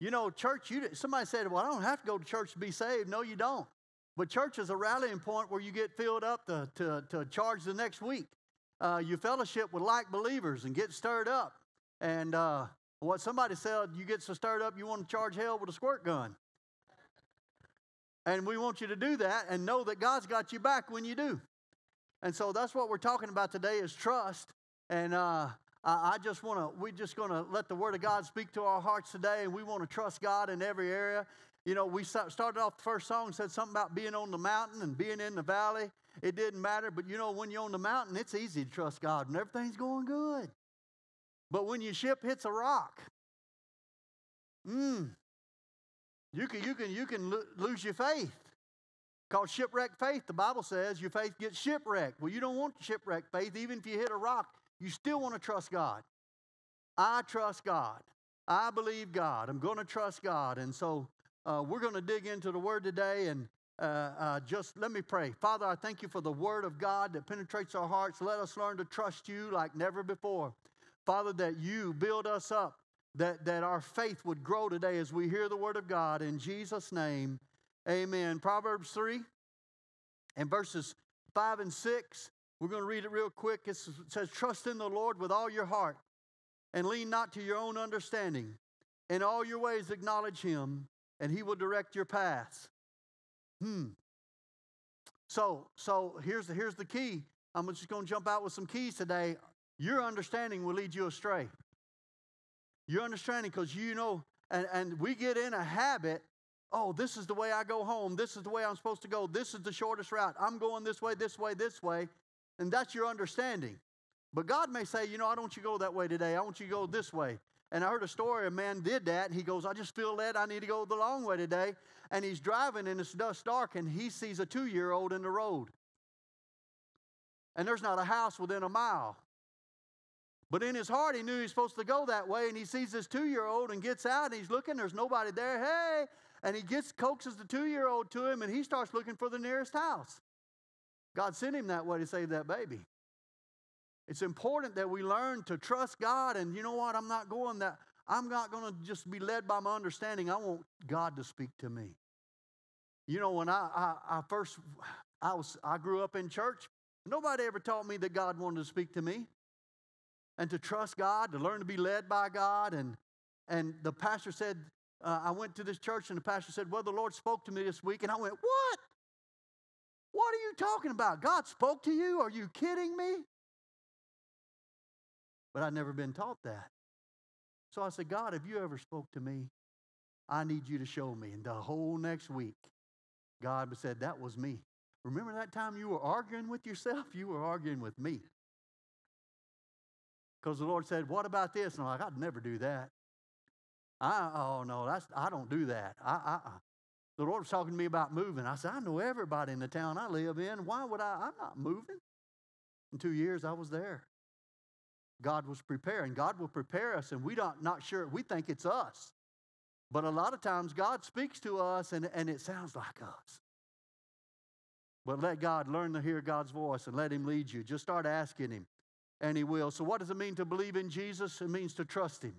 You know, church, you, somebody said, well, I don't have to go to church to be saved. No, you don't. But church is a rallying point where you get filled up to, to, to charge the next week. Uh, you fellowship with like believers and get stirred up. And uh, what somebody said, you get so stirred up, you want to charge hell with a squirt gun. And we want you to do that and know that God's got you back when you do. And so that's what we're talking about today is trust. And uh, I just want to, we're just going to let the Word of God speak to our hearts today, and we want to trust God in every area. You know, we started off the first song, said something about being on the mountain and being in the valley. It didn't matter, but you know, when you're on the mountain, it's easy to trust God and everything's going good. But when your ship hits a rock, mm, you can, you can, you can lo- lose your faith. Called shipwrecked faith, the Bible says your faith gets shipwrecked. Well, you don't want shipwrecked faith. Even if you hit a rock, you still want to trust God. I trust God. I believe God. I'm going to trust God. And so uh, we're going to dig into the Word today and uh, uh, just let me pray. Father, I thank you for the Word of God that penetrates our hearts. Let us learn to trust you like never before. Father, that you build us up, that, that our faith would grow today as we hear the Word of God. In Jesus' name, amen. Proverbs 3 and verses 5 and 6. We're going to read it real quick. It says, Trust in the Lord with all your heart and lean not to your own understanding. In all your ways, acknowledge him, and he will direct your paths. Hmm. So, so here's the, here's the key. I'm just going to jump out with some keys today. Your understanding will lead you astray. Your understanding, because you know, and, and we get in a habit oh, this is the way I go home. This is the way I'm supposed to go. This is the shortest route. I'm going this way, this way, this way. And that's your understanding. But God may say, you know, I don't want you to go that way today. I want you to go this way. And I heard a story, a man did that, he goes, I just feel led I need to go the long way today. And he's driving, and it's dust dark, and he sees a two year old in the road. And there's not a house within a mile. But in his heart, he knew he's supposed to go that way, and he sees this two year old and gets out, and he's looking, there's nobody there. Hey! And he gets, coaxes the two year old to him, and he starts looking for the nearest house. God sent him that way to save that baby. It's important that we learn to trust God. And you know what? I'm not going that, I'm not going to just be led by my understanding. I want God to speak to me. You know, when I, I, I first, I, was, I grew up in church, nobody ever taught me that God wanted to speak to me and to trust God, to learn to be led by God. And, and the pastor said, uh, I went to this church and the pastor said, Well, the Lord spoke to me this week. And I went, What? What are you talking about? God spoke to you? Are you kidding me? But I'd never been taught that. So I said, God, if you ever spoke to me, I need you to show me. And the whole next week, God said, That was me. Remember that time you were arguing with yourself? You were arguing with me. Because the Lord said, What about this? And I'm like, I'd never do that. I, oh, no, that's, I don't do that. I, I, the Lord was talking to me about moving. I said, I know everybody in the town I live in. Why would I? I'm not moving. In two years, I was there. God was preparing. God will prepare us, and we don't not sure. We think it's us. But a lot of times God speaks to us and, and it sounds like us. But let God learn to hear God's voice and let Him lead you. Just start asking Him, and He will. So, what does it mean to believe in Jesus? It means to trust Him.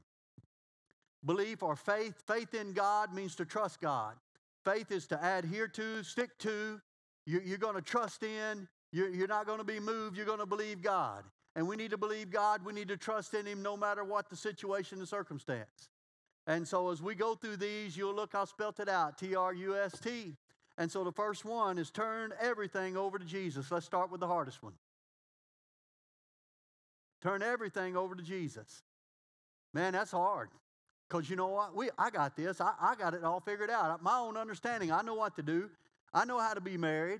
Belief or faith, faith in God means to trust God. Faith is to adhere to, stick to. You're going to trust in. You're not going to be moved. You're going to believe God. And we need to believe God. We need to trust in Him no matter what the situation and circumstance. And so as we go through these, you'll look, I spelt it out T R U S T. And so the first one is turn everything over to Jesus. Let's start with the hardest one. Turn everything over to Jesus. Man, that's hard. Because you know what? We, I got this. I, I got it all figured out. My own understanding. I know what to do. I know how to be married.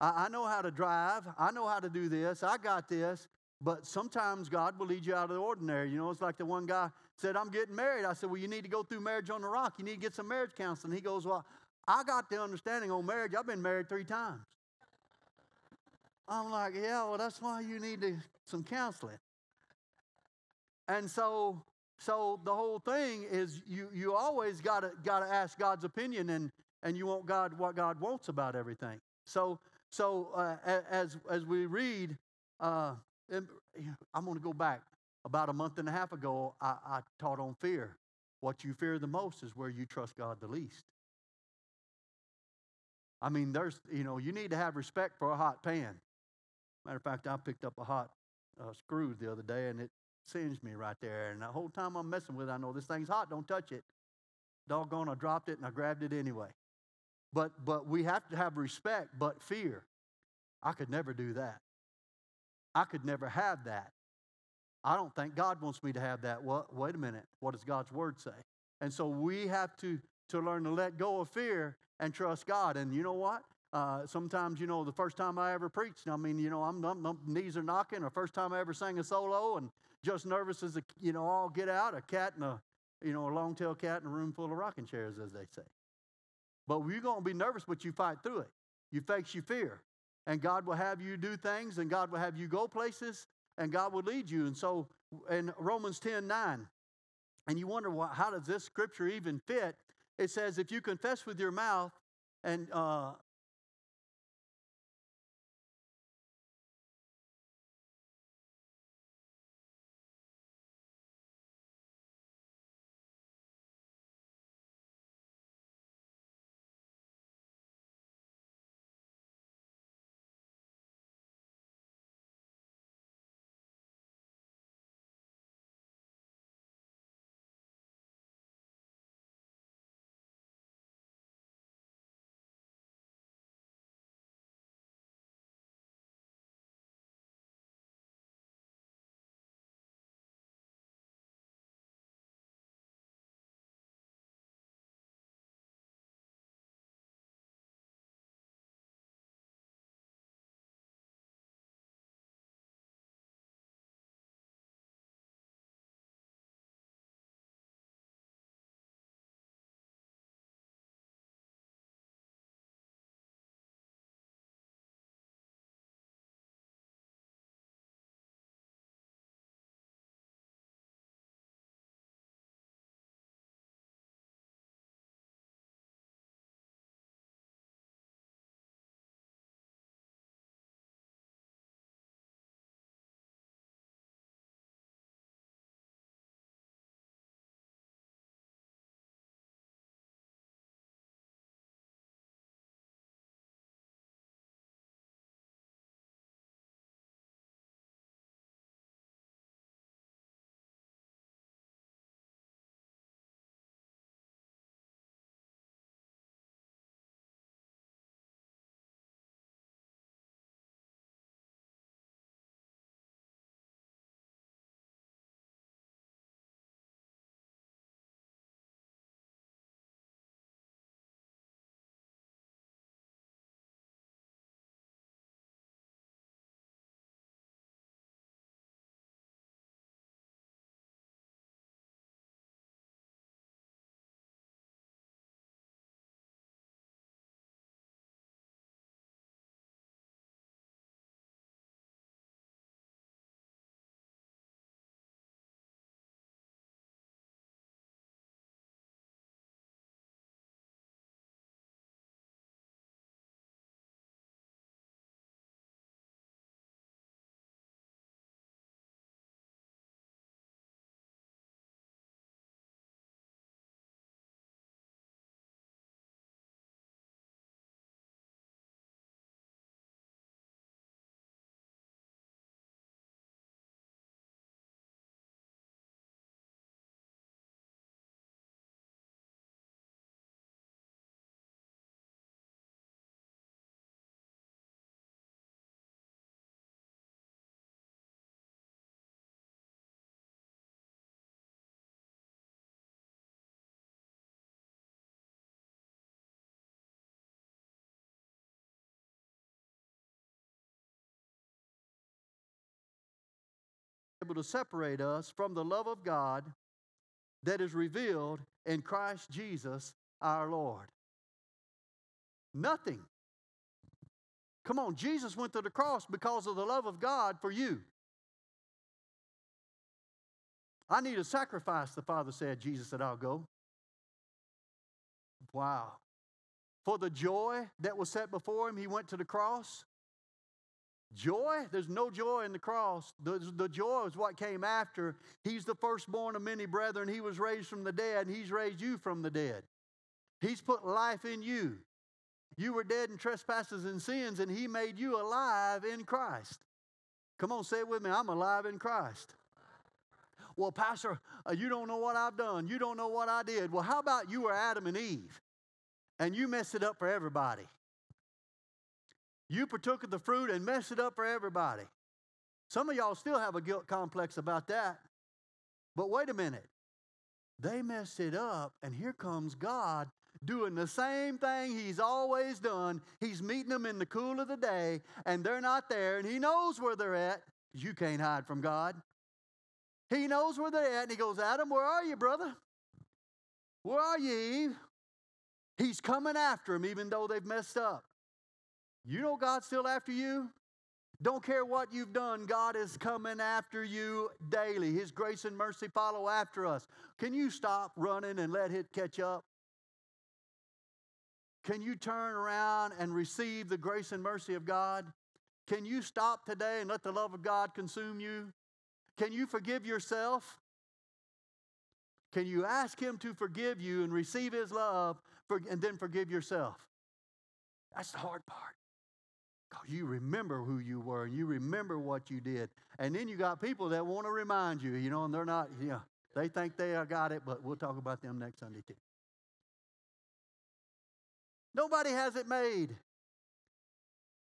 I, I know how to drive. I know how to do this. I got this. But sometimes God will lead you out of the ordinary. You know, it's like the one guy said, I'm getting married. I said, Well, you need to go through marriage on the rock. You need to get some marriage counseling. He goes, Well, I got the understanding on marriage. I've been married three times. I'm like, Yeah, well, that's why you need to, some counseling. And so so the whole thing is you you always gotta gotta ask God's opinion and and you want God what God wants about everything. So so uh, as as we read, uh, I'm going to go back. About a month and a half ago, I, I taught on fear, what you fear the most is where you trust God the least. I mean, there's, you know, you need to have respect for a hot pan. Matter of fact, I picked up a hot uh, screw the other day and it singed me right there. And the whole time I'm messing with it, I know this thing's hot, don't touch it. Doggone, I dropped it and I grabbed it anyway. But, but we have to have respect, but fear. I could never do that. I could never have that. I don't think God wants me to have that. Well, wait a minute. What does God's word say? And so we have to, to learn to let go of fear and trust God. And you know what? Uh, sometimes, you know, the first time I ever preached, I mean, you know, I'm, I'm, I'm knees are knocking. Or first time I ever sang a solo, and just nervous as a, you know, all get out, a cat and a, you know, a long-tailed cat in a room full of rocking chairs, as they say. But you're going to be nervous, but you fight through it. You face your fear, and God will have you do things, and God will have you go places, and God will lead you. And so, in Romans 10 9, and you wonder, how does this scripture even fit? It says, if you confess with your mouth and uh, able to separate us from the love of God that is revealed in Christ Jesus our Lord? Nothing. Come on, Jesus went to the cross because of the love of God for you. I need a sacrifice, the Father said. Jesus said, I'll go. Wow. For the joy that was set before him, he went to the cross. Joy? There's no joy in the cross. The, the joy is what came after. He's the firstborn of many brethren. He was raised from the dead, and He's raised you from the dead. He's put life in you. You were dead in trespasses and sins, and He made you alive in Christ. Come on, say it with me. I'm alive in Christ. Well, Pastor, uh, you don't know what I've done. You don't know what I did. Well, how about you were Adam and Eve and you messed it up for everybody? You partook of the fruit and messed it up for everybody. Some of y'all still have a guilt complex about that. But wait a minute. They messed it up, and here comes God doing the same thing he's always done. He's meeting them in the cool of the day, and they're not there, and he knows where they're at. You can't hide from God. He knows where they're at, and he goes, Adam, where are you, brother? Where are you? He's coming after them, even though they've messed up. You know God's still after you? Don't care what you've done, God is coming after you daily. His grace and mercy follow after us. Can you stop running and let it catch up? Can you turn around and receive the grace and mercy of God? Can you stop today and let the love of God consume you? Can you forgive yourself? Can you ask Him to forgive you and receive His love and then forgive yourself? That's the hard part. Because you remember who you were and you remember what you did. And then you got people that want to remind you, you know, and they're not, you know, they think they uh, got it, but we'll talk about them next Sunday too. Nobody has it made.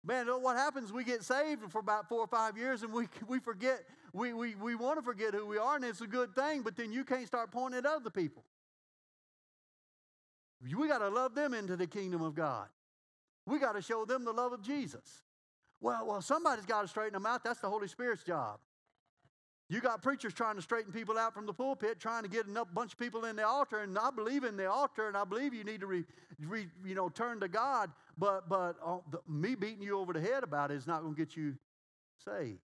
Man, what happens? We get saved for about four or five years and we, we forget, we, we, we want to forget who we are, and it's a good thing, but then you can't start pointing at other people. We got to love them into the kingdom of God. We got to show them the love of Jesus. Well, well, somebody's got to straighten them out. That's the Holy Spirit's job. You got preachers trying to straighten people out from the pulpit, trying to get a bunch of people in the altar, and I believe in the altar, and I believe you need to, re, re, you know, turn to God. But but uh, the, me beating you over the head about it is not going to get you saved.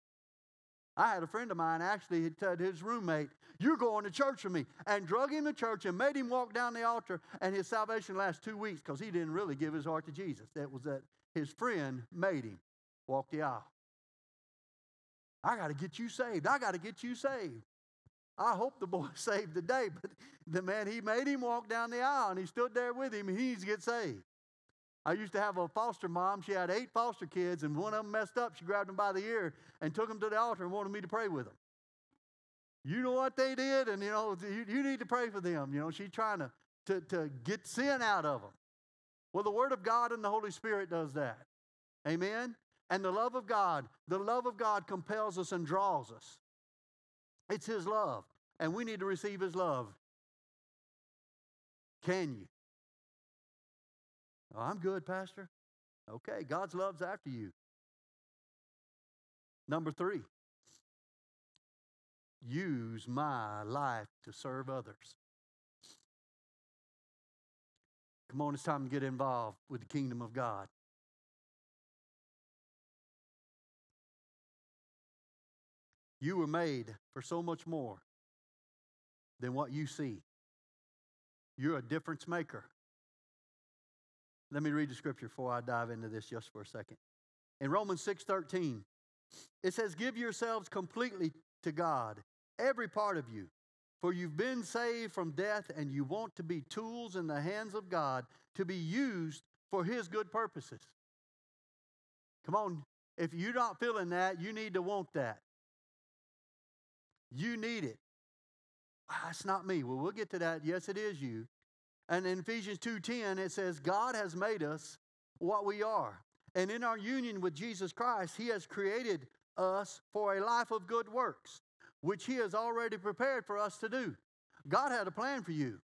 I had a friend of mine actually had told his roommate, "You're going to church with me," and drug him to church and made him walk down the altar, and his salvation lasts two weeks because he didn't really give his heart to Jesus. That was that his friend made him walk the aisle. I got to get you saved. I got to get you saved. I hope the boy's saved today, but the man, he made him walk down the aisle and he stood there with him and he needs to get saved. I used to have a foster mom. She had eight foster kids, and one of them messed up. She grabbed them by the ear and took them to the altar and wanted me to pray with them. You know what they did, and you know, you, you need to pray for them. You know, she's trying to, to, to get sin out of them. Well, the Word of God and the Holy Spirit does that. Amen? And the love of God, the love of God compels us and draws us. It's His love, and we need to receive His love. Can you? Oh, I'm good, Pastor. Okay, God's love's after you. Number three, use my life to serve others. Come on, it's time to get involved with the kingdom of God. You were made for so much more than what you see. You're a difference maker. Let me read the scripture before I dive into this just for a second. In Romans 6:13, it says, "Give yourselves completely to God, every part of you, for you've been saved from death and you want to be tools in the hands of God to be used for his good purposes." Come on, if you're not feeling that, you need to want that. You need it. Ah, that's not me. Well, we'll get to that. Yes, it is you. And in Ephesians 2:10 it says God has made us what we are. And in our union with Jesus Christ, he has created us for a life of good works, which he has already prepared for us to do. God had a plan for you.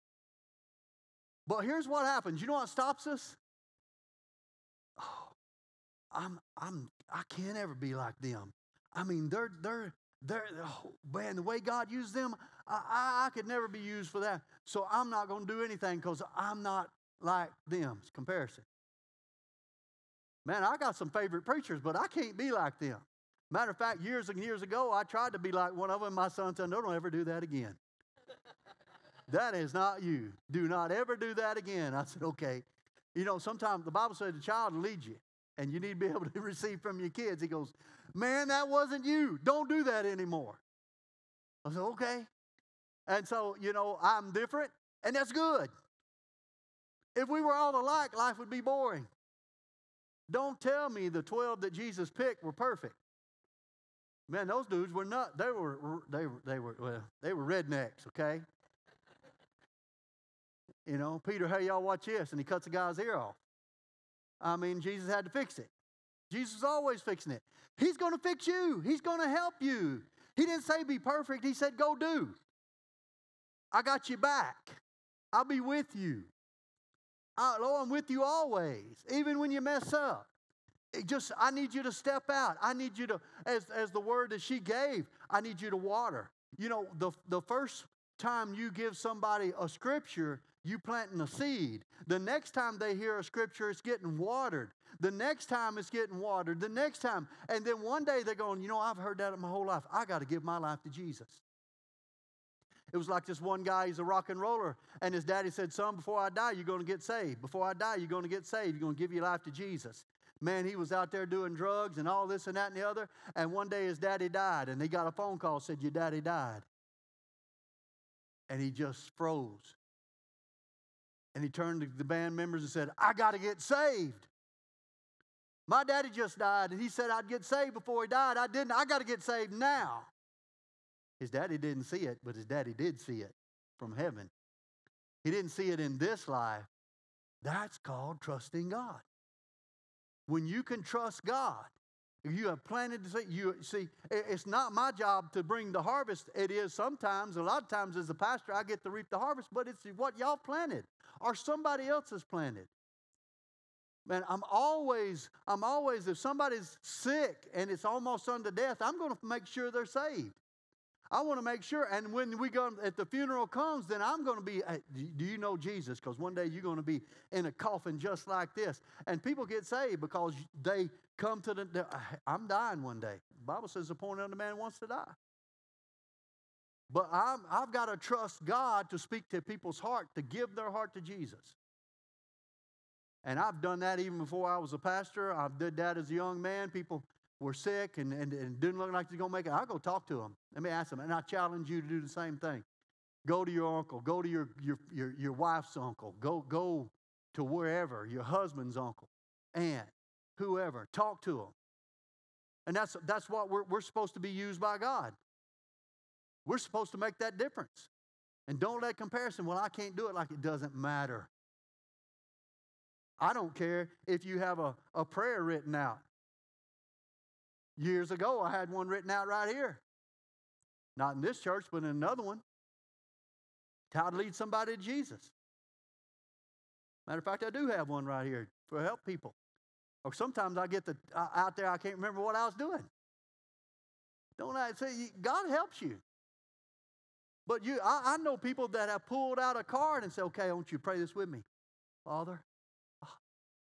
But here's what happens. You know what stops us? Oh, I'm I'm I can't ever be like them. I mean, they're they're they're, oh, man, the way God used them, I, I, I could never be used for that. So I'm not going to do anything because I'm not like them. It's comparison. Man, I got some favorite preachers, but I can't be like them. Matter of fact, years and years ago, I tried to be like one of them. My son said, No, don't ever do that again. that is not you. Do not ever do that again. I said, Okay. You know, sometimes the Bible says the child leads you. and you need to be able to receive from your kids. He goes, Man, that wasn't you. Don't do that anymore. I said, Okay. And so, you know, I'm different, and that's good. If we were all alike, life would be boring. Don't tell me the 12 that Jesus picked were perfect. Man, those dudes were not, they were, they were, they were, well, they were rednecks, okay? You know, Peter, hey, y'all watch this. And he cuts a guy's ear off. I mean, Jesus had to fix it. Jesus is always fixing it. He's going to fix you, He's going to help you. He didn't say be perfect, He said go do. I got you back. I'll be with you. I, Lord, I'm with you always, even when you mess up. Just, I need you to step out. I need you to, as, as the word that she gave, I need you to water. You know, the, the first time you give somebody a scripture, you planting a seed. The next time they hear a scripture, it's getting watered. The next time it's getting watered. The next time. And then one day they're going, you know, I've heard that my whole life. I got to give my life to Jesus. It was like this one guy, he's a rock and roller, and his daddy said, Son, before I die, you're going to get saved. Before I die, you're going to get saved. You're going to give your life to Jesus. Man, he was out there doing drugs and all this and that and the other. And one day his daddy died, and he got a phone call said, Your daddy died. And he just froze. And he turned to the band members and said, I got to get saved. My daddy just died, and he said I'd get saved before he died. I didn't. I got to get saved now. His daddy didn't see it, but his daddy did see it from heaven. He didn't see it in this life. That's called trusting God. When you can trust God, you have planted to see, you see, it's not my job to bring the harvest. It is sometimes, a lot of times as a pastor, I get to reap the harvest, but it's what y'all planted or somebody else has planted. Man, I'm always, I'm always, if somebody's sick and it's almost unto death, I'm going to make sure they're saved. I want to make sure. And when we go, at the funeral comes, then I'm going to be, do you know Jesus? Because one day you're going to be in a coffin just like this. And people get saved because they come to the, I'm dying one day. The Bible says the point of the man wants to die. But i have got to trust God to speak to people's heart, to give their heart to Jesus. And I've done that even before I was a pastor. I've did that as a young man. People were sick and, and, and didn't look like they're going to make it. I'll go talk to them. Let me ask them. And I challenge you to do the same thing. Go to your uncle. Go to your, your, your, your wife's uncle. Go, go to wherever, your husband's uncle, aunt, whoever. Talk to them. And that's, that's what we're, we're supposed to be used by God. We're supposed to make that difference. And don't let comparison, well, I can't do it like it doesn't matter. I don't care if you have a, a prayer written out. Years ago, I had one written out right here. Not in this church, but in another one. How to lead somebody to Jesus. Matter of fact, I do have one right here for help people. Or sometimes I get the uh, out there, I can't remember what I was doing. Don't I say God helps you? But you, I, I know people that have pulled out a card and say, "Okay, I want you to pray this with me, Father, ah,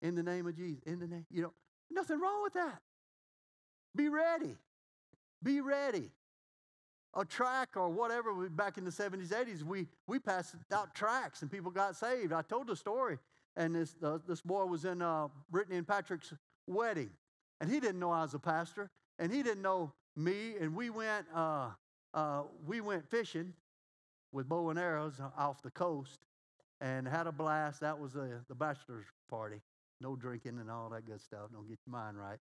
in the name of Jesus, in the name." You know, nothing wrong with that. Be ready. Be ready. A track or whatever, back in the 70s, 80s, we, we passed out tracks and people got saved. I told the story, and this, uh, this boy was in uh, Brittany and Patrick's wedding, and he didn't know I was a pastor, and he didn't know me, and we went, uh, uh, we went fishing with bow and arrows off the coast and had a blast. That was the, the bachelor's party. No drinking and all that good stuff. Don't get your mind right.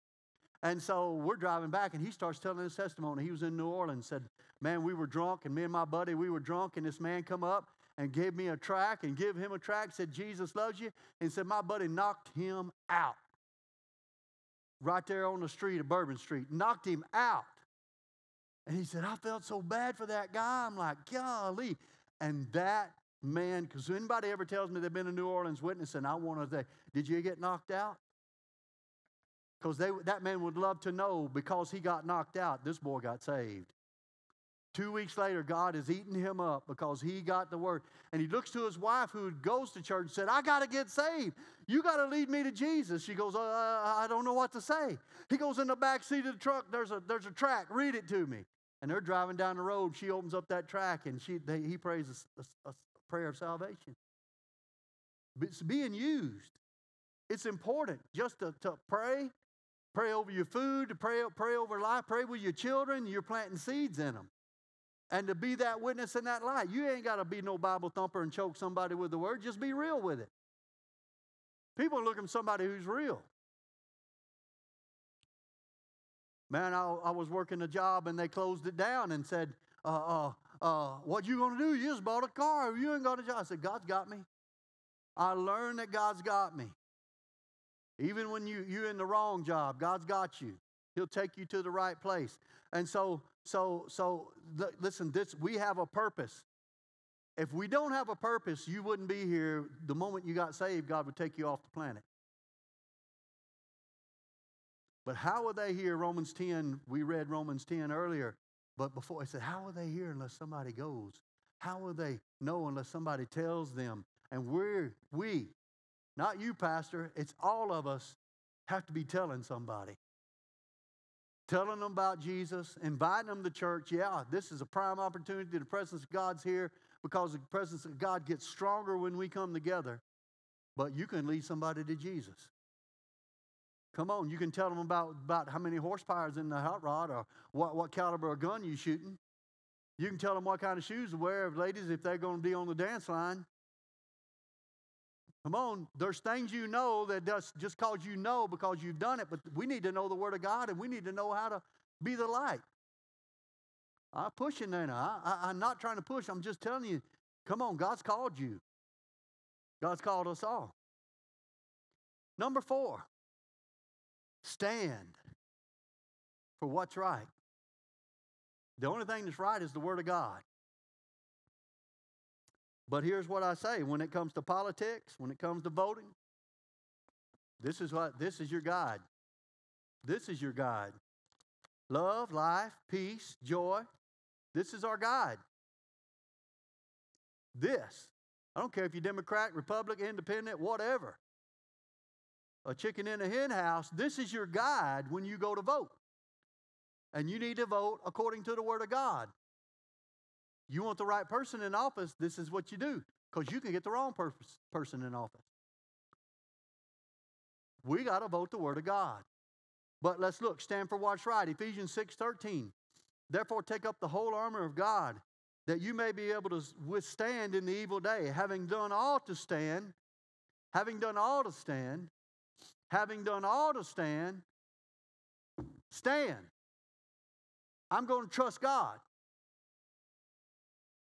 And so we're driving back, and he starts telling his testimony. He was in New Orleans, said, Man, we were drunk, and me and my buddy, we were drunk, and this man come up and gave me a track and give him a track, said, Jesus loves you. And said, My buddy knocked him out. Right there on the street of Bourbon Street. Knocked him out. And he said, I felt so bad for that guy. I'm like, golly. And that man, because anybody ever tells me they've been a New Orleans witness, and I want to say, did you get knocked out? Because that man would love to know because he got knocked out, this boy got saved. Two weeks later, God is eating him up because he got the word. And he looks to his wife who goes to church and said, I got to get saved. You got to lead me to Jesus. She goes, uh, I don't know what to say. He goes in the back seat of the truck. There's a, there's a track. Read it to me. And they're driving down the road. She opens up that track and she, they, he prays a, a, a prayer of salvation. It's being used. it's important just to, to pray, pray over your food, pray, pray over life, pray with your children. You're planting seeds in them. And to be that witness in that light. You ain't got to be no Bible thumper and choke somebody with the word. Just be real with it. People are looking for somebody who's real. Man, I, I was working a job and they closed it down and said, uh, uh, uh, what you to do? You just bought a car. You ain't got a job. I said, God's got me. I learned that God's got me. Even when you, you're in the wrong job, God's got you. He'll take you to the right place. And so, so, so, listen, this, we have a purpose. If we don't have a purpose, you wouldn't be here. The moment you got saved, God would take you off the planet. But how are they here? Romans 10, we read Romans 10 earlier. But before I said, how are they here unless somebody goes? How will they know unless somebody tells them? And we're, we, not you, Pastor, it's all of us, have to be telling somebody. Telling them about Jesus, inviting them to church. Yeah, this is a prime opportunity. The presence of God's here because the presence of God gets stronger when we come together. But you can lead somebody to Jesus. Come on, you can tell them about, about how many horsepower is in the hot rod or what, what caliber of gun you're shooting. You can tell them what kind of shoes to wear, ladies, if they're going to be on the dance line. Come on, there's things you know that just, just cause you know because you've done it, but we need to know the Word of God and we need to know how to be the light. I'm pushing there now. I, I, I'm not trying to push. I'm just telling you, come on, God's called you. God's called us all. Number four, stand for what's right. The only thing that's right is the Word of God. But here's what I say when it comes to politics, when it comes to voting, this is what this is your guide. This is your guide. Love, life, peace, joy. This is our guide. This. I don't care if you're Democrat, Republican, Independent, whatever. A chicken in a hen house, this is your guide when you go to vote. And you need to vote according to the Word of God. You want the right person in office, this is what you do, because you can get the wrong person in office. We got to vote the Word of God. But let's look, stand for what's right. Ephesians 6 13. Therefore, take up the whole armor of God, that you may be able to withstand in the evil day, having done all to stand, having done all to stand, having done all to stand, stand. I'm going to trust God.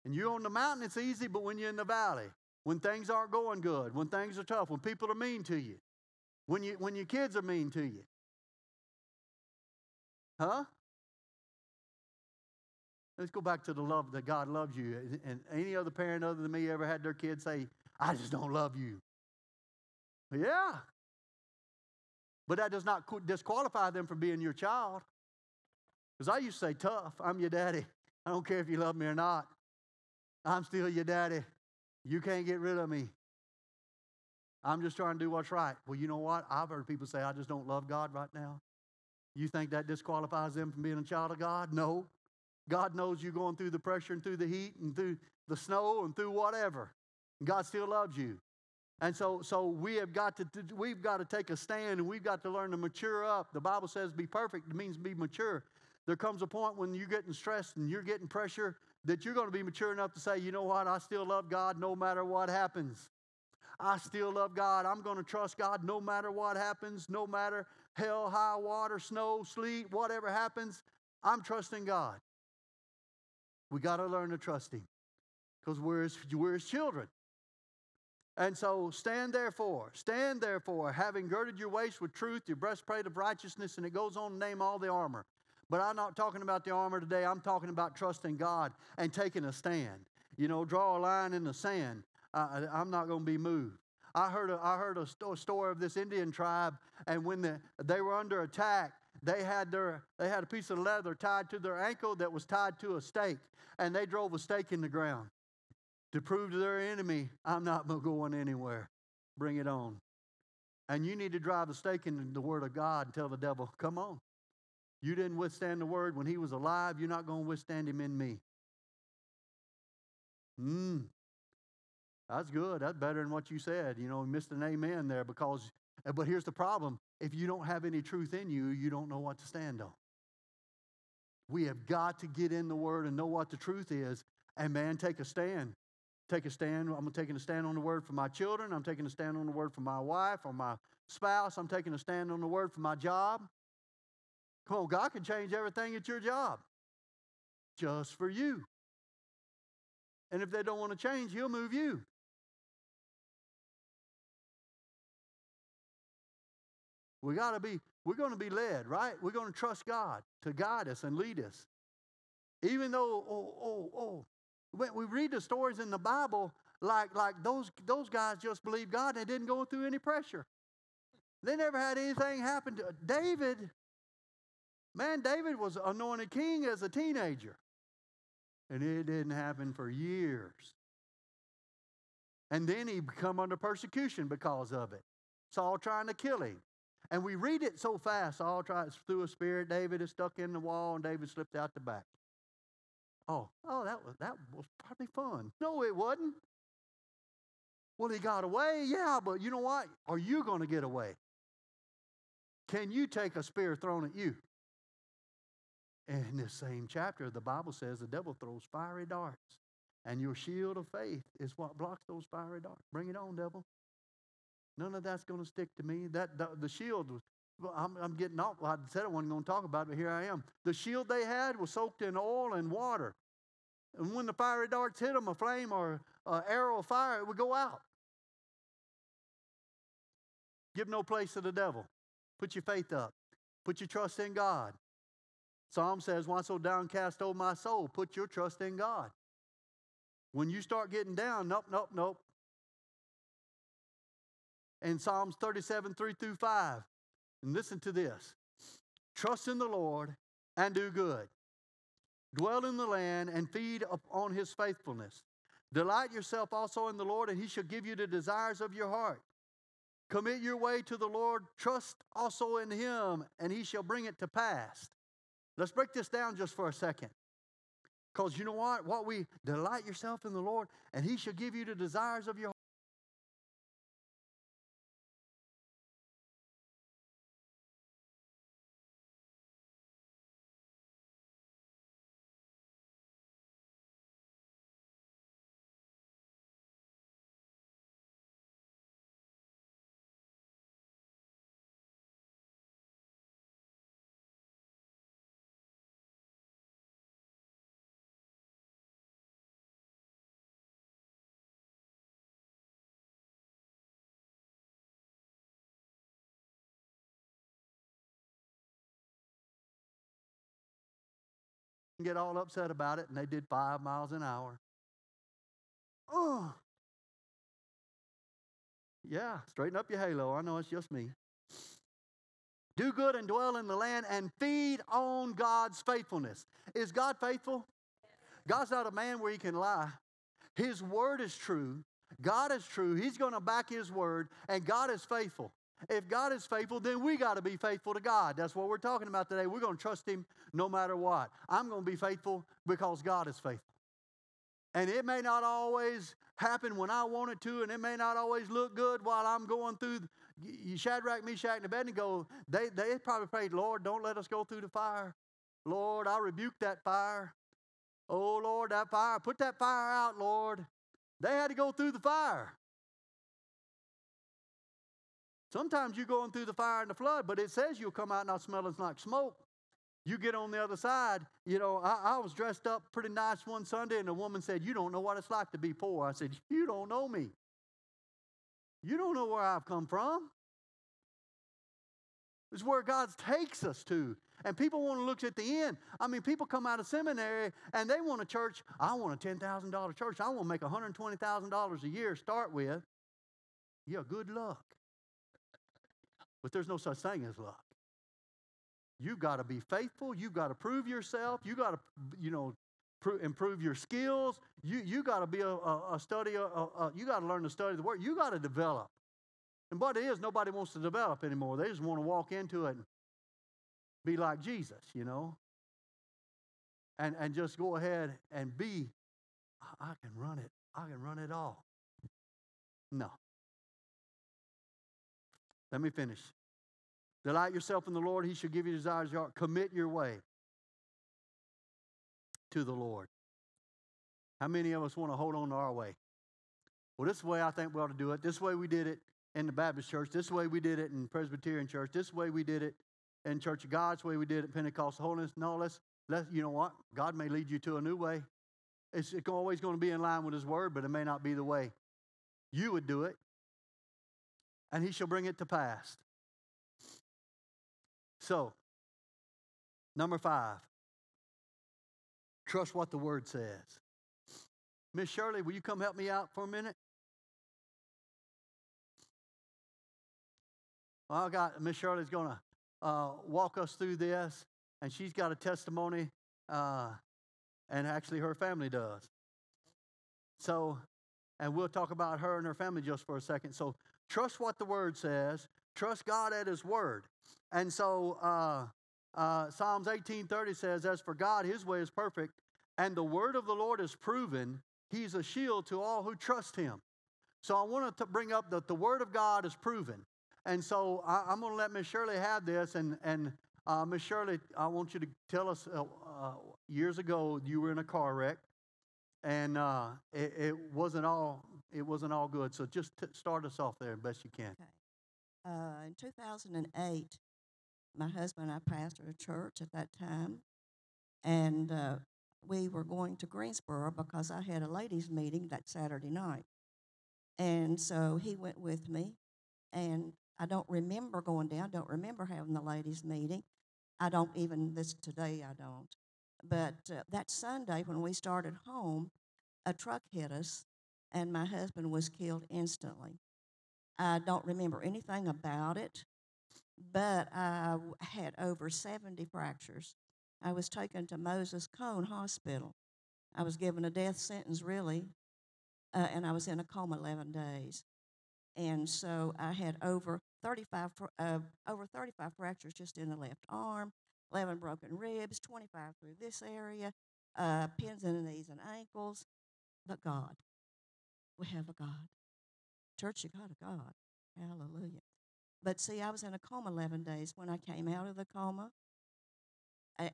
And you're on the mountain, it's easy, but when you're in the valley, when things aren't going good, when things are tough, when people are mean to you, when, you, when your kids are mean to you. Huh? Let's go back to the love that God loves you. And any other parent other than me ever had their kids say, I just don't love you. Yeah. But that does not disqualify them from being your child. Because I used to say, tough, I'm your daddy. I don't care if you love me or not. I'm still your daddy. You can't get rid of me. I'm just trying to do what's right. Well, you know what? I've heard people say, I just don't love God right now. You think that disqualifies them from being a child of God? No. God knows you're going through the pressure and through the heat and through the snow and through whatever. God still loves you. And so, so we have got to we've got to take a stand and we've got to learn to mature up. The Bible says be perfect. It means be mature. There comes a point when you're getting stressed and you're getting pressure that you're going to be mature enough to say, you know what, I still love God no matter what happens. I still love God. I'm going to trust God no matter what happens, no matter hell, high water, snow, sleet, whatever happens. I'm trusting God. We got to learn to trust Him because we're his, we're his children. And so stand therefore, stand therefore, having girded your waist with truth, your breastplate of righteousness, and it goes on to name all the armor. But I'm not talking about the armor today. I'm talking about trusting God and taking a stand. You know, draw a line in the sand. I, I'm not going to be moved. I heard a, I heard a story of this Indian tribe, and when the, they were under attack, they had their they had a piece of leather tied to their ankle that was tied to a stake, and they drove a stake in the ground to prove to their enemy, I'm not going anywhere. Bring it on. And you need to drive the stake in the Word of God and tell the devil, come on. You didn't withstand the word when he was alive. You're not going to withstand him in me. Hmm. That's good. That's better than what you said. You know, missed an amen there because Uh, But here's the problem if you don't have any truth in you, you don't know what to stand on. We have got to get in the Word and know what the truth is, and man, take a stand. Take a stand. I'm taking a stand on the Word for my children. I'm taking a stand on the Word for my wife or my spouse. I'm taking a stand on the Word for my job. Come on, God can change everything at your job just for you. And if they don't want to change, He'll move you. We got to be, we're going to be led, right? We're going to trust God to guide us and lead us. Even though, oh, oh, oh, when we read the stories in the Bible, like, like those, those guys just believed God and they didn't go through any pressure. They never had anything happen to David. Man, David was anointed king as a teenager. And it didn't happen for years. And then he come under persecution because of it. Saul trying to kill him. And we read it so fast. Saul tries through a spirit. David is stuck in the wall, and David slipped out the back. Oh, oh, that was that was probably fun. No, it wasn't. Well, he got away. Yeah, but you know what? Are you going to get away? Can you take a spear thrown at you? In this same chapter, the Bible says the devil throws fiery darts, and your shield of faith is what blocks those fiery darts. Bring it on, devil. None of that's going to stick to me. That the, the shield was. Well, I'm, I'm getting off. I said I wasn't going to talk about it, but here I am. The shield they had was soaked in oil and water, and when the fiery darts hit them, a flame or an arrow of fire, it would go out. Give no place to the devil. Put your faith up. Put your trust in God. Psalm says, Why so downcast, O my soul? Put your trust in God. When you start getting down, nope, nope, nope. In Psalms 37, 3 through 5, and listen to this trust in the Lord and do good. Dwell in the land and feed upon his faithfulness. Delight yourself also in the Lord, and he shall give you the desires of your heart. Commit your way to the Lord, trust also in him, and he shall bring it to pass. Let's break this down just for a second. Because you know what? What we delight yourself in the Lord, and He shall give you the desires of your heart. get all upset about it, and they did five miles an hour. Oh, yeah, straighten up your halo. I know it's just me. Do good and dwell in the land and feed on God's faithfulness. Is God faithful? God's not a man where he can lie. His word is true. God is true. He's going to back his word, and God is faithful. If God is faithful, then we got to be faithful to God. That's what we're talking about today. We're going to trust Him no matter what. I'm going to be faithful because God is faithful. And it may not always happen when I want it to, and it may not always look good while I'm going through. Shadrach, Meshach, and Abednego, they, they probably prayed, Lord, don't let us go through the fire. Lord, I rebuke that fire. Oh, Lord, that fire, put that fire out, Lord. They had to go through the fire. Sometimes you're going through the fire and the flood, but it says you'll come out not smelling like smoke. You get on the other side. You know, I, I, was dressed up pretty nice one Sunday, and a woman said, You don't know what it's like to be poor. I said, You don't know me. You don't know where I've come from. It's where God takes us to. And people want to look at the end. I mean, people come out of seminary and they want a church. I want a $10,000 church. I want to make $120,000 a year start with. Yeah, good luck. But there's no such thing as luck. You've got to be faithful. You've got to prove yourself. You got to, you know, improve your skills. You you got to be a, a, a study. A, a, you got to learn to study the word. You got to develop. And what it is, nobody wants to develop anymore. They just want to walk into it and be like Jesus, you know, and and just go ahead and be. I can run it. I can run it all. No. Let me finish. Delight yourself in the Lord, he shall give you desires of your heart. Commit your way to the Lord. How many of us want to hold on to our way? Well, this way I think we ought to do it. This way we did it in the Baptist church. This way we did it in Presbyterian church. This way we did it in Church of God's way we did it Pentecostal Holiness. No, let's let you know what God may lead you to a new way. It's, it's always going to be in line with His Word, but it may not be the way you would do it. And He shall bring it to pass. So, number five, trust what the Word says. Miss Shirley, will you come help me out for a minute? Well, I got Miss Shirley's going to uh, walk us through this, and she's got a testimony, uh, and actually her family does. So, and we'll talk about her and her family just for a second. So, trust what the Word says. Trust God at His Word. And so, uh, uh, Psalms 18:30 says, "As for God, His way is perfect, and the word of the Lord is proven. He's a shield to all who trust Him." So, I wanted to bring up that the word of God is proven. And so I, am going to let Miss Shirley have this. And, and uh, Miss Shirley, I want you to tell us uh, uh, years ago you were in a car wreck, and uh, it, it, wasn't all it wasn't all good. So just t- start us off there best you can. Okay. Uh, in 2008, my husband and I pastored a church at that time, and uh, we were going to Greensboro because I had a ladies' meeting that Saturday night. And so he went with me, and I don't remember going down, don't remember having the ladies' meeting. I don't even, this today, I don't. But uh, that Sunday, when we started home, a truck hit us, and my husband was killed instantly. I don't remember anything about it, but I had over 70 fractures. I was taken to Moses Cone Hospital. I was given a death sentence, really, uh, and I was in a coma 11 days. And so I had over 35, uh, over 35 fractures just in the left arm, 11 broken ribs, 25 through this area, uh, pins in the knees and ankles. But God, we have a God. Church, you got a God. Hallelujah. But see, I was in a coma 11 days. When I came out of the coma,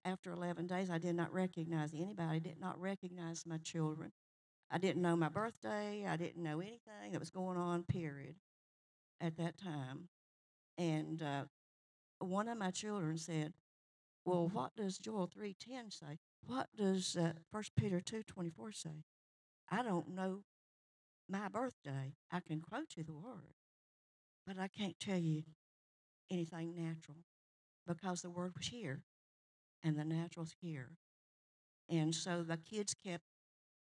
after 11 days, I did not recognize anybody, did not recognize my children. I didn't know my birthday. I didn't know anything that was going on, period, at that time. And uh, one of my children said, Well, what does Joel 3.10 say? What does uh, 1 Peter 2.24 say? I don't know my birthday. I can quote you the word, but I can't tell you anything natural because the word was here and the natural's here. And so the kids kept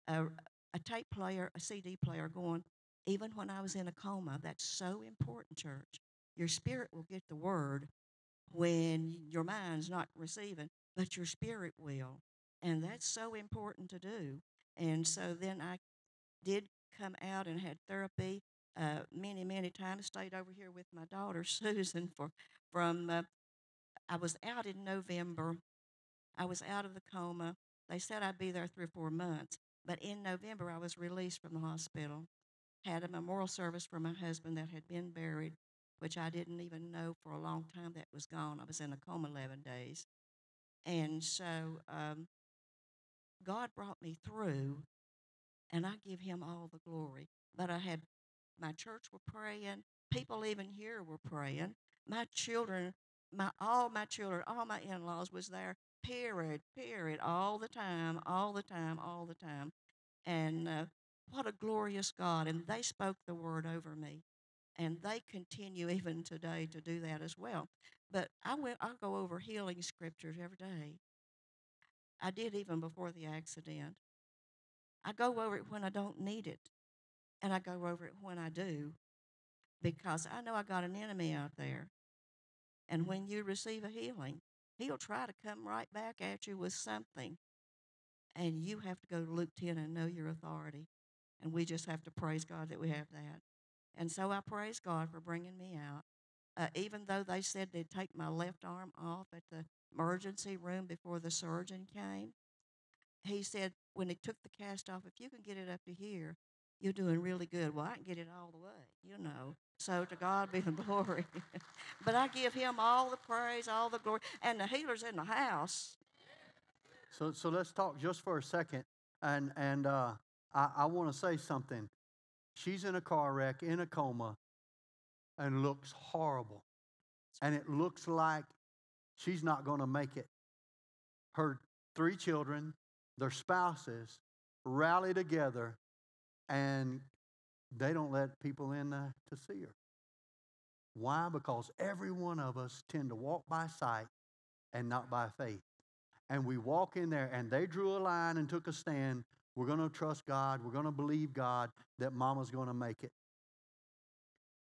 uh, a tape player, a CD player going, even when I was in a coma. That's so important, church. Your spirit will get the word when your mind's not receiving, but your spirit will. And that's so important to do. And so then I did come out and had therapy uh, many, many times. Stayed over here with my daughter Susan for from. Uh, I was out in November. I was out of the coma. They said I'd be there three or four months. But in November, I was released from the hospital, had a memorial service for my husband that had been buried, which I didn't even know for a long time that was gone. I was in a coma 11 days. And so um, God brought me through, and I give him all the glory. But I had my church were praying, people even here were praying. My children, my all my children, all my in-laws was there period, period, all the time, all the time, all the time. And uh, what a glorious God. And they spoke the word over me. And they continue even today to do that as well. But I went, I go over healing scriptures every day. I did even before the accident. I go over it when I don't need it, and I go over it when I do, because I know I got an enemy out there. And when you receive a healing, He'll try to come right back at you with something. And you have to go to Luke 10 and know your authority. And we just have to praise God that we have that. And so I praise God for bringing me out. Uh, even though they said they'd take my left arm off at the emergency room before the surgeon came, he said when he took the cast off, if you can get it up to here, You're doing really good. Well, I can get it all the way, you know. So to God be the glory. but I give him all the praise, all the glory. And the healer's in the house. So, so let's talk just for a second. And, and uh, I, I want to say something. She's in a car wreck, in a coma, and looks horrible. And it looks like she's not going to make it. Her three children, their spouses, rally together and they don't let people in uh, to see her. Why? Because every one of us tend to walk by sight and not by faith. And we walk in there and they drew a line and took a stand. We're going to trust God. We're going to believe God that mama's going to make it.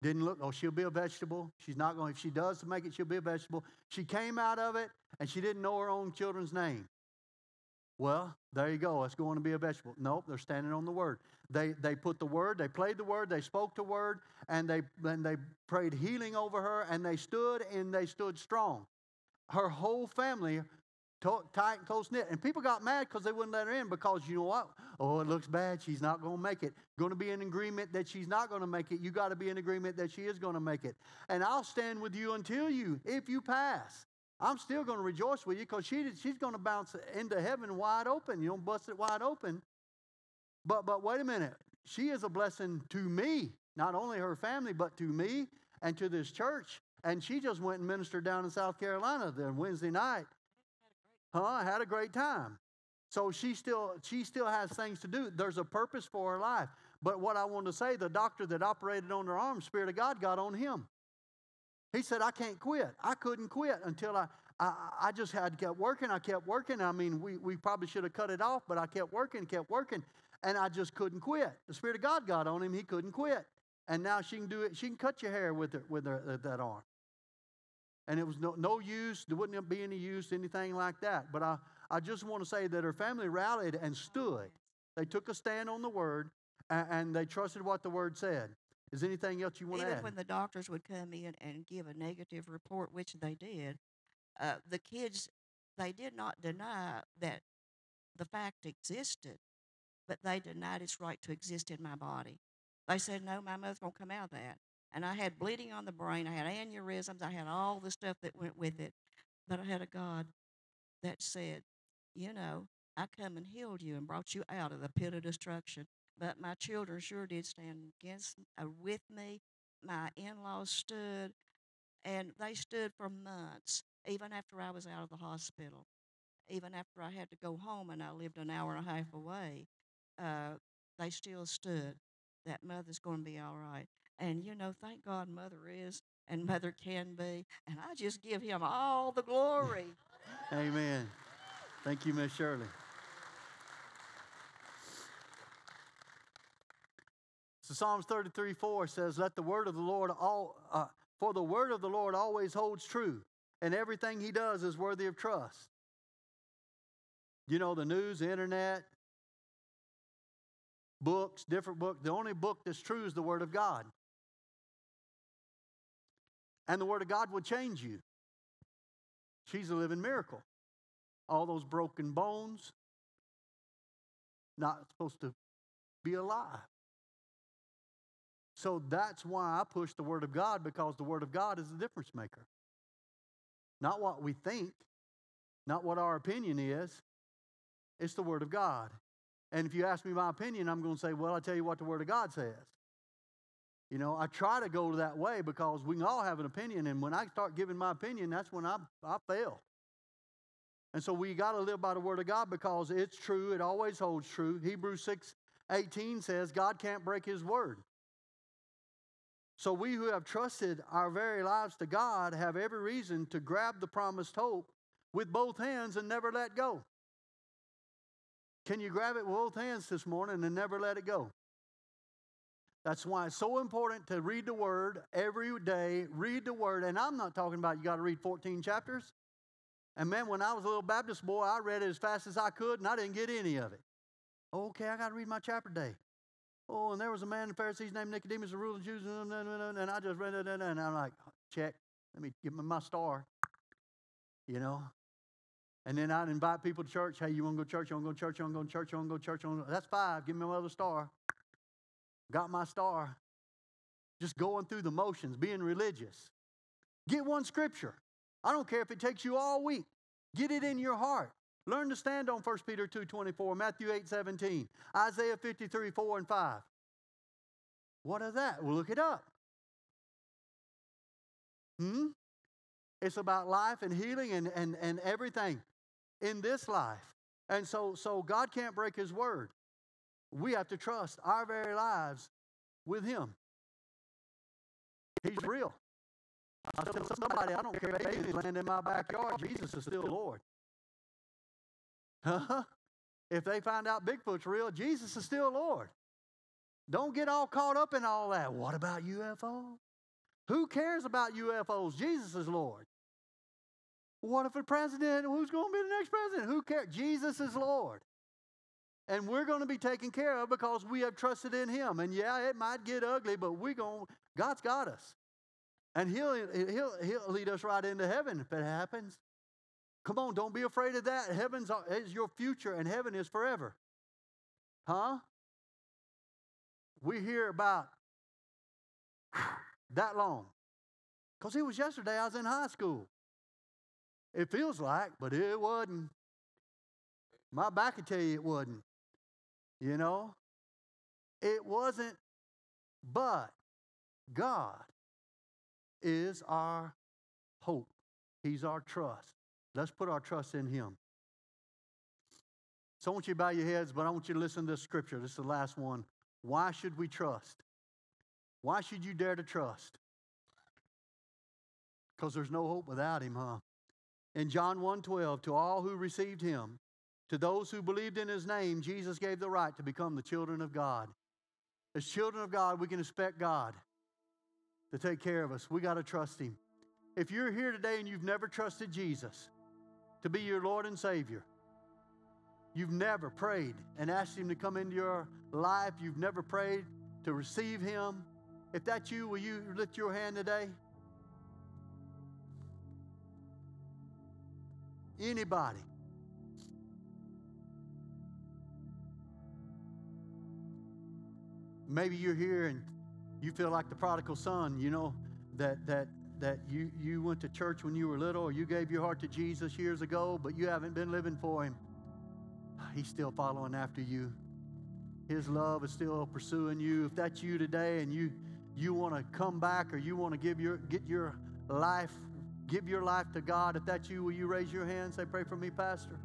Didn't look, oh, she'll be a vegetable. She's not going, if she does make it, she'll be a vegetable. She came out of it and she didn't know her own children's name. Well, there you go. It's going to be a vegetable. Nope, they're standing on the word. They, they put the word, they played the word, they spoke the word, and they, and they prayed healing over her, and they stood and they stood strong. Her whole family tight and close knit. And people got mad because they wouldn't let her in because you know what? Oh, it looks bad. She's not going to make it. Going to be in agreement that she's not going to make it. You got to be in agreement that she is going to make it. And I'll stand with you until you, if you pass. I'm still going to rejoice with you because she, she's going to bounce into heaven wide open. You don't bust it wide open. But, but wait a minute. She is a blessing to me, not only her family, but to me and to this church. And she just went and ministered down in South Carolina the Wednesday night. Huh? Had a great time. So she still she still has things to do. There's a purpose for her life. But what I want to say, the doctor that operated on her arm, Spirit of God got on him. He said, I can't quit. I couldn't quit until I, I, I just had to kept working. I kept working. I mean, we, we probably should have cut it off, but I kept working, kept working, and I just couldn't quit. The Spirit of God got on him. He couldn't quit. And now she can do it. She can cut your hair with, her, with her, uh, that arm. And it was no, no use. There wouldn't be any use, anything like that. But I, I just want to say that her family rallied and stood. They took a stand on the word, and, and they trusted what the word said. Is anything else you want to add? Even when the doctors would come in and give a negative report, which they did, uh, the kids, they did not deny that the fact existed, but they denied its right to exist in my body. They said, no, my mother's going to come out of that. And I had bleeding on the brain. I had aneurysms. I had all the stuff that went with it. But I had a God that said, you know, I come and healed you and brought you out of the pit of destruction. But my children sure did stand against uh, with me. My in-laws stood, and they stood for months, even after I was out of the hospital, even after I had to go home and I lived an hour and a half away. Uh, they still stood. That mother's going to be all right. And you know, thank God, mother is and mother can be, and I just give him all the glory. Amen. Thank you, Miss Shirley. So Psalms 33, 4 says, Let the word of the Lord all, uh, for the word of the Lord always holds true, and everything he does is worthy of trust. You know, the news, the internet, books, different books. The only book that's true is the Word of God. And the Word of God will change you. She's a living miracle. All those broken bones, not supposed to be alive. So that's why I push the Word of God because the Word of God is the difference maker. Not what we think, not what our opinion is, it's the Word of God. And if you ask me my opinion, I'm going to say, well, I tell you what the Word of God says. You know, I try to go that way because we can all have an opinion, and when I start giving my opinion, that's when I, I fail. And so we got to live by the Word of God because it's true, it always holds true. Hebrews 6 18 says, God can't break His Word. So we who have trusted our very lives to God have every reason to grab the promised hope with both hands and never let go. Can you grab it with both hands this morning and never let it go? That's why it's so important to read the Word every day. Read the Word. And I'm not talking about you got to read 14 chapters. And man, when I was a little Baptist boy, I read it as fast as I could and I didn't get any of it. Okay, I got to read my chapter day. Oh, and there was a man in the Pharisees named Nicodemus, a ruler of Jews, and I just read it, and I'm like, check, let me give me my star, you know. And then I'd invite people to church. Hey, you want to go to church? You want to go to church? You want to go to church? You want to go to church? Go? That's five. Give me another star. got my star, just going through the motions, being religious. Get one scripture. I don't care if it takes you all week. Get it in your heart. Learn to stand on 1 Peter 2.24, Matthew 8, 17, Isaiah 53, 4 and 5. What is that? Well, look it up. Hmm? It's about life and healing and, and, and everything in this life. And so, so God can't break his word. We have to trust our very lives with him. He's real. I tell somebody, I don't care if aliens land in my backyard, Jesus is still Lord. Huh? If they find out Bigfoot's real, Jesus is still Lord. Don't get all caught up in all that. What about UFOs? Who cares about UFOs? Jesus is Lord. What if a president, who's going to be the next president? Who cares? Jesus is Lord. And we're going to be taken care of because we have trusted in him. And yeah, it might get ugly, but we're going God's got us. And he'll, he'll, he'll lead us right into heaven if it happens. Come on, don't be afraid of that. Heaven is your future, and heaven is forever. Huh? We hear about that long. Because it was yesterday, I was in high school. It feels like, but it wasn't. My back can tell you it wasn't. You know? It wasn't, but God is our hope. He's our trust. Let's put our trust in Him. So I want you to bow your heads, but I want you to listen to this scripture. This is the last one. Why should we trust? Why should you dare to trust? Because there's no hope without Him, huh? In John 1:12, to all who received Him, to those who believed in His name, Jesus gave the right to become the children of God. As children of God, we can expect God to take care of us. We got to trust Him. If you're here today and you've never trusted Jesus, to be your Lord and Savior. You've never prayed and asked Him to come into your life. You've never prayed to receive Him. If that's you, will you lift your hand today? Anybody? Maybe you're here and you feel like the prodigal son, you know, that, that that you, you went to church when you were little or you gave your heart to Jesus years ago, but you haven't been living for Him. He's still following after you. His love is still pursuing you. If that's you today and you you want to come back or you want to give your get your life give your life to God, if that's you, will you raise your hand? Say, pray for me, Pastor.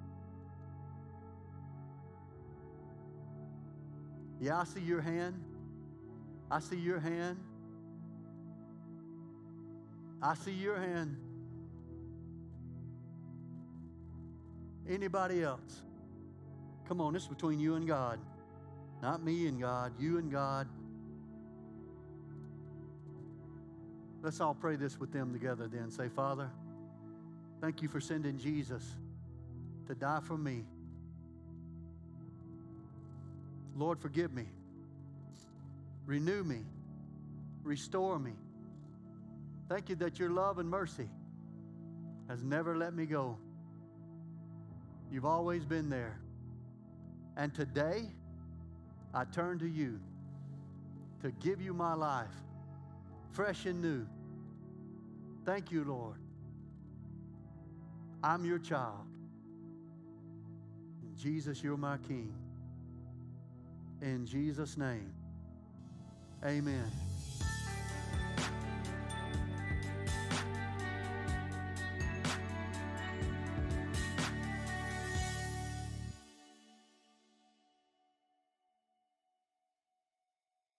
Yeah, I see your hand. I see your hand. I see your hand. Anybody else? Come on, this is between you and God. Not me and God, you and God. Let's all pray this with them together then. Say, Father, thank you for sending Jesus to die for me. Lord, forgive me. Renew me. Restore me. Thank you that your love and mercy has never let me go. You've always been there. And today, I turn to you to give you my life, fresh and new. Thank you, Lord. I'm your child. Jesus, you're my King. In Jesus' name, amen.